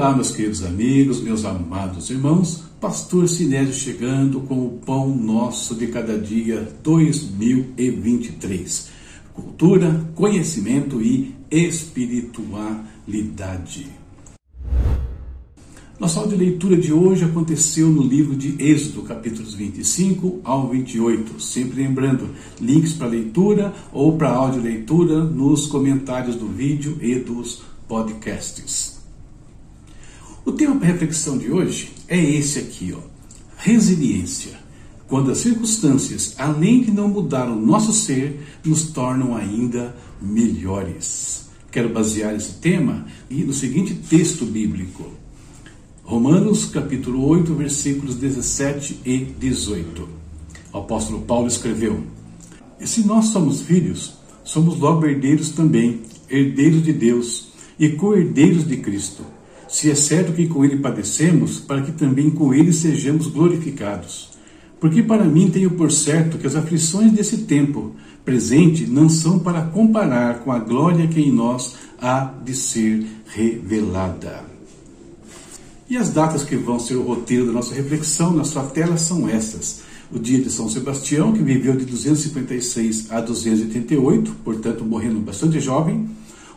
Olá, meus queridos amigos, meus amados irmãos, Pastor Sinésio chegando com o Pão Nosso de Cada Dia 2023. Cultura, conhecimento e espiritualidade. Nossa leitura de hoje aconteceu no livro de Êxodo, capítulos 25 ao 28. Sempre lembrando, links para leitura ou para audioleitura nos comentários do vídeo e dos podcasts. O tema para reflexão de hoje é esse aqui, ó. Resiliência. Quando as circunstâncias, além de não mudar o nosso ser, nos tornam ainda melhores. Quero basear esse tema no seguinte texto bíblico. Romanos capítulo 8, versículos 17 e 18. O apóstolo Paulo escreveu: E se nós somos filhos, somos logo herdeiros também, herdeiros de Deus e co-herdeiros de Cristo se é certo que com ele padecemos, para que também com ele sejamos glorificados. Porque para mim tenho por certo que as aflições desse tempo presente não são para comparar com a glória que em nós há de ser revelada. E as datas que vão ser o roteiro da nossa reflexão na sua tela são estas. O dia de São Sebastião, que viveu de 256 a 288, portanto morrendo bastante jovem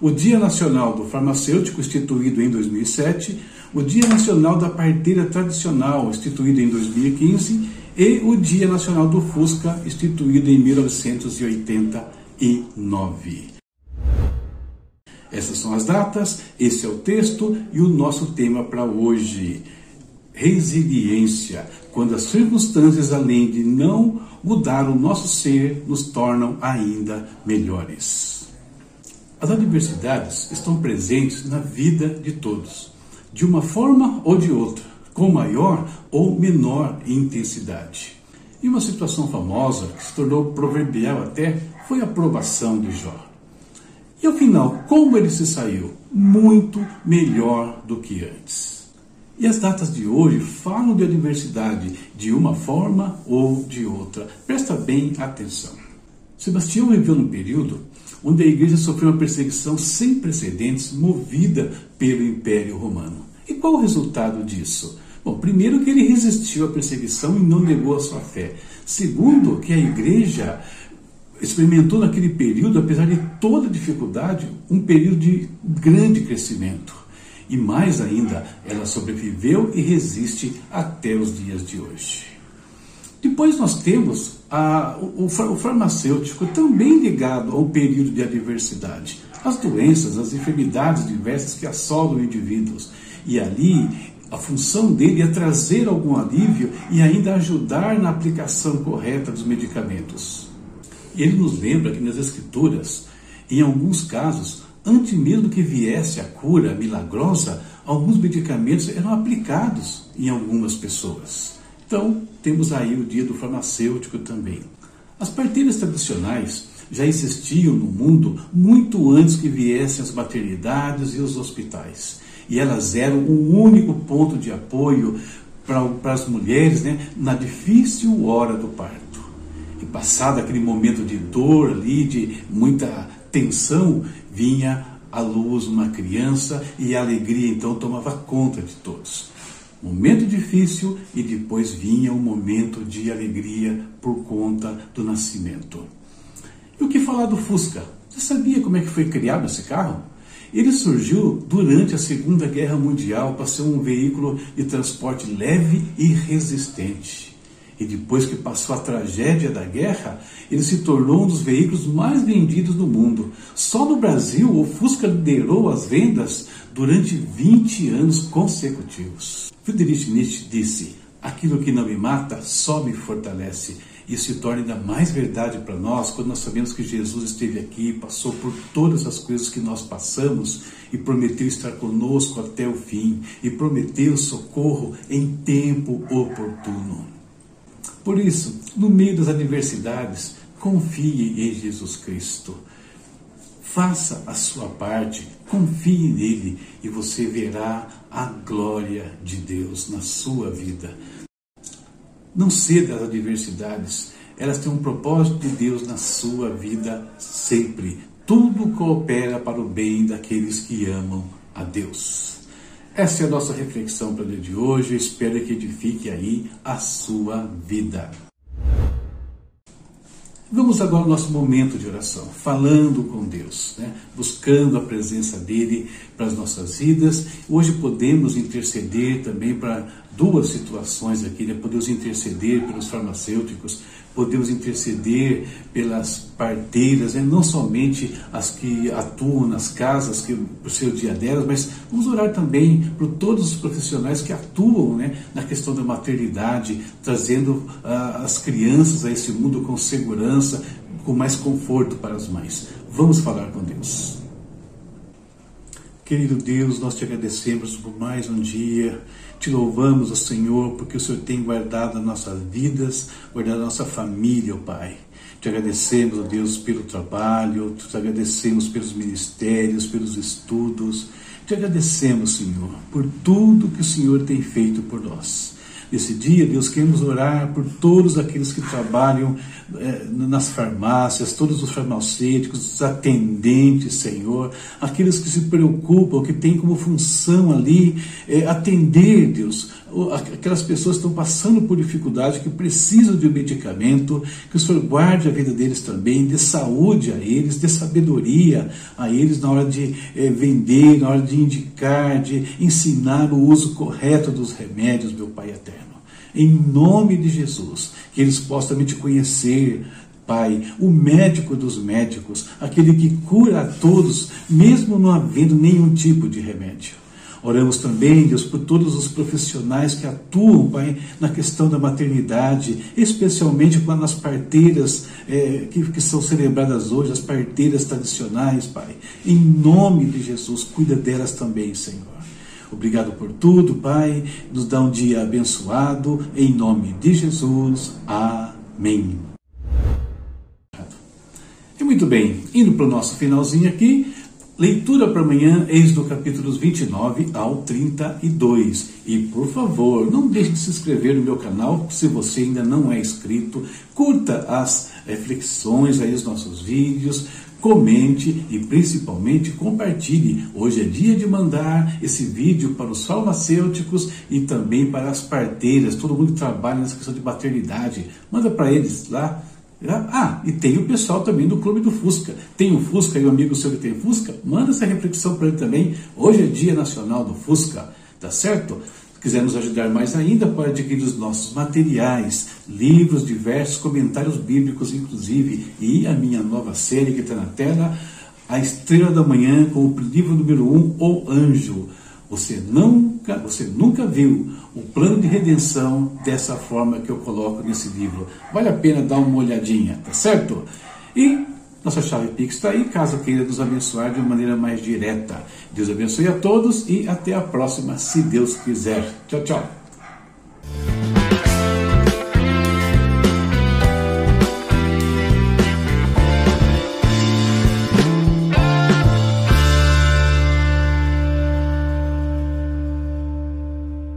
o Dia Nacional do Farmacêutico, instituído em 2007, o Dia Nacional da Parteira Tradicional, instituído em 2015, e o Dia Nacional do Fusca, instituído em 1989. Essas são as datas, esse é o texto e o nosso tema para hoje. Resiliência, quando as circunstâncias, além de não mudar o nosso ser, nos tornam ainda melhores. As adversidades estão presentes na vida de todos, de uma forma ou de outra, com maior ou menor intensidade. E uma situação famosa, que se tornou proverbial até, foi a provação de Jó. E ao final, como ele se saiu? Muito melhor do que antes. E as datas de hoje falam de adversidade de uma forma ou de outra. Presta bem atenção. Sebastião viveu num período onde a igreja sofreu uma perseguição sem precedentes movida pelo Império Romano. E qual o resultado disso? Bom, primeiro que ele resistiu à perseguição e não negou a sua fé. Segundo, que a igreja experimentou naquele período, apesar de toda dificuldade, um período de grande crescimento. E mais ainda, ela sobreviveu e resiste até os dias de hoje. Depois nós temos a, o, o farmacêutico também ligado ao período de adversidade, as doenças, as enfermidades diversas que assolam indivíduos. E ali a função dele é trazer algum alívio e ainda ajudar na aplicação correta dos medicamentos. Ele nos lembra que nas Escrituras, em alguns casos, antes mesmo que viesse a cura milagrosa, alguns medicamentos eram aplicados em algumas pessoas. Então, temos aí o dia do farmacêutico também. As parteiras tradicionais já existiam no mundo muito antes que viessem as maternidades e os hospitais. E elas eram o único ponto de apoio para as mulheres né, na difícil hora do parto. E passado aquele momento de dor ali, de muita tensão, vinha à luz uma criança e a alegria então tomava conta de todos momento difícil e depois vinha um momento de alegria por conta do nascimento. E o que falar do Fusca? Você sabia como é que foi criado esse carro? Ele surgiu durante a Segunda Guerra Mundial para ser um veículo de transporte leve e resistente. E depois que passou a tragédia da guerra, ele se tornou um dos veículos mais vendidos do mundo. Só no Brasil, o Fusca liderou as vendas durante 20 anos consecutivos. Friedrich Nietzsche disse: Aquilo que não me mata só me fortalece. Isso se torna ainda mais verdade para nós quando nós sabemos que Jesus esteve aqui, passou por todas as coisas que nós passamos e prometeu estar conosco até o fim e prometeu socorro em tempo oportuno. Por isso, no meio das adversidades, confie em Jesus Cristo. Faça a sua parte, confie nele e você verá a glória de Deus na sua vida. Não ceda às adversidades, elas têm um propósito de Deus na sua vida sempre. Tudo coopera para o bem daqueles que amam a Deus. Essa é a nossa reflexão para o dia de hoje. Espero que edifique aí a sua vida. Vamos agora ao nosso momento de oração, falando com Deus, né? buscando a presença dele para as nossas vidas. Hoje podemos interceder também para duas situações aqui, né? podemos interceder pelos farmacêuticos, podemos interceder pelas parteiras, né? não somente as que atuam nas casas, que o dia delas, mas vamos orar também por todos os profissionais que atuam né? na questão da maternidade, trazendo uh, as crianças a esse mundo com segurança, com mais conforto para as mães. Vamos falar com Deus. Querido Deus, nós te agradecemos por mais um dia. Te louvamos, ó Senhor, porque o Senhor tem guardado as nossas vidas, guardado a nossa família, ó Pai. Te agradecemos, ó Deus, pelo trabalho, te agradecemos pelos ministérios, pelos estudos. Te agradecemos, Senhor, por tudo que o Senhor tem feito por nós. Nesse dia, Deus, queremos orar por todos aqueles que trabalham é, nas farmácias, todos os farmacêuticos, os atendentes, Senhor, aqueles que se preocupam, que têm como função ali é, atender, Deus, aquelas pessoas que estão passando por dificuldade, que precisam de um medicamento, que o Senhor guarde a vida deles também, dê saúde a eles, dê sabedoria a eles na hora de é, vender, na hora de indicar, de ensinar o uso correto dos remédios, meu Pai eterno em nome de Jesus, que eles possam te conhecer, Pai, o médico dos médicos, aquele que cura a todos, mesmo não havendo nenhum tipo de remédio. Oramos também, Deus, por todos os profissionais que atuam, Pai, na questão da maternidade, especialmente quando as parteiras é, que, que são celebradas hoje, as parteiras tradicionais, Pai. Em nome de Jesus, cuida delas também, Senhor. Obrigado por tudo, Pai. Nos dá um dia abençoado. Em nome de Jesus. Amém. E muito bem, indo para o nosso finalzinho aqui, leitura para amanhã, eis do capítulos 29 ao 32. E por favor, não deixe de se inscrever no meu canal se você ainda não é inscrito. Curta as reflexões aí, os nossos vídeos comente e principalmente compartilhe. Hoje é dia de mandar esse vídeo para os farmacêuticos e também para as parteiras, todo mundo que trabalha nessa questão de maternidade. Manda para eles lá. Ah, e tem o pessoal também do Clube do Fusca. Tem o Fusca e o amigo seu que tem Fusca? Manda essa reflexão para ele também. Hoje é Dia Nacional do Fusca, tá certo? Quiser nos ajudar mais ainda, pode adquirir os nossos materiais, livros diversos, comentários bíblicos, inclusive, e a minha nova série que está na tela, A Estrela da Manhã, com o livro número 1, um, O Anjo. Você nunca, você nunca viu o plano de redenção dessa forma que eu coloco nesse livro. Vale a pena dar uma olhadinha, tá certo? E nossa chave Pix está aí, caso queira nos abençoar de uma maneira mais direta. Deus abençoe a todos e até a próxima, se Deus quiser. Tchau, tchau.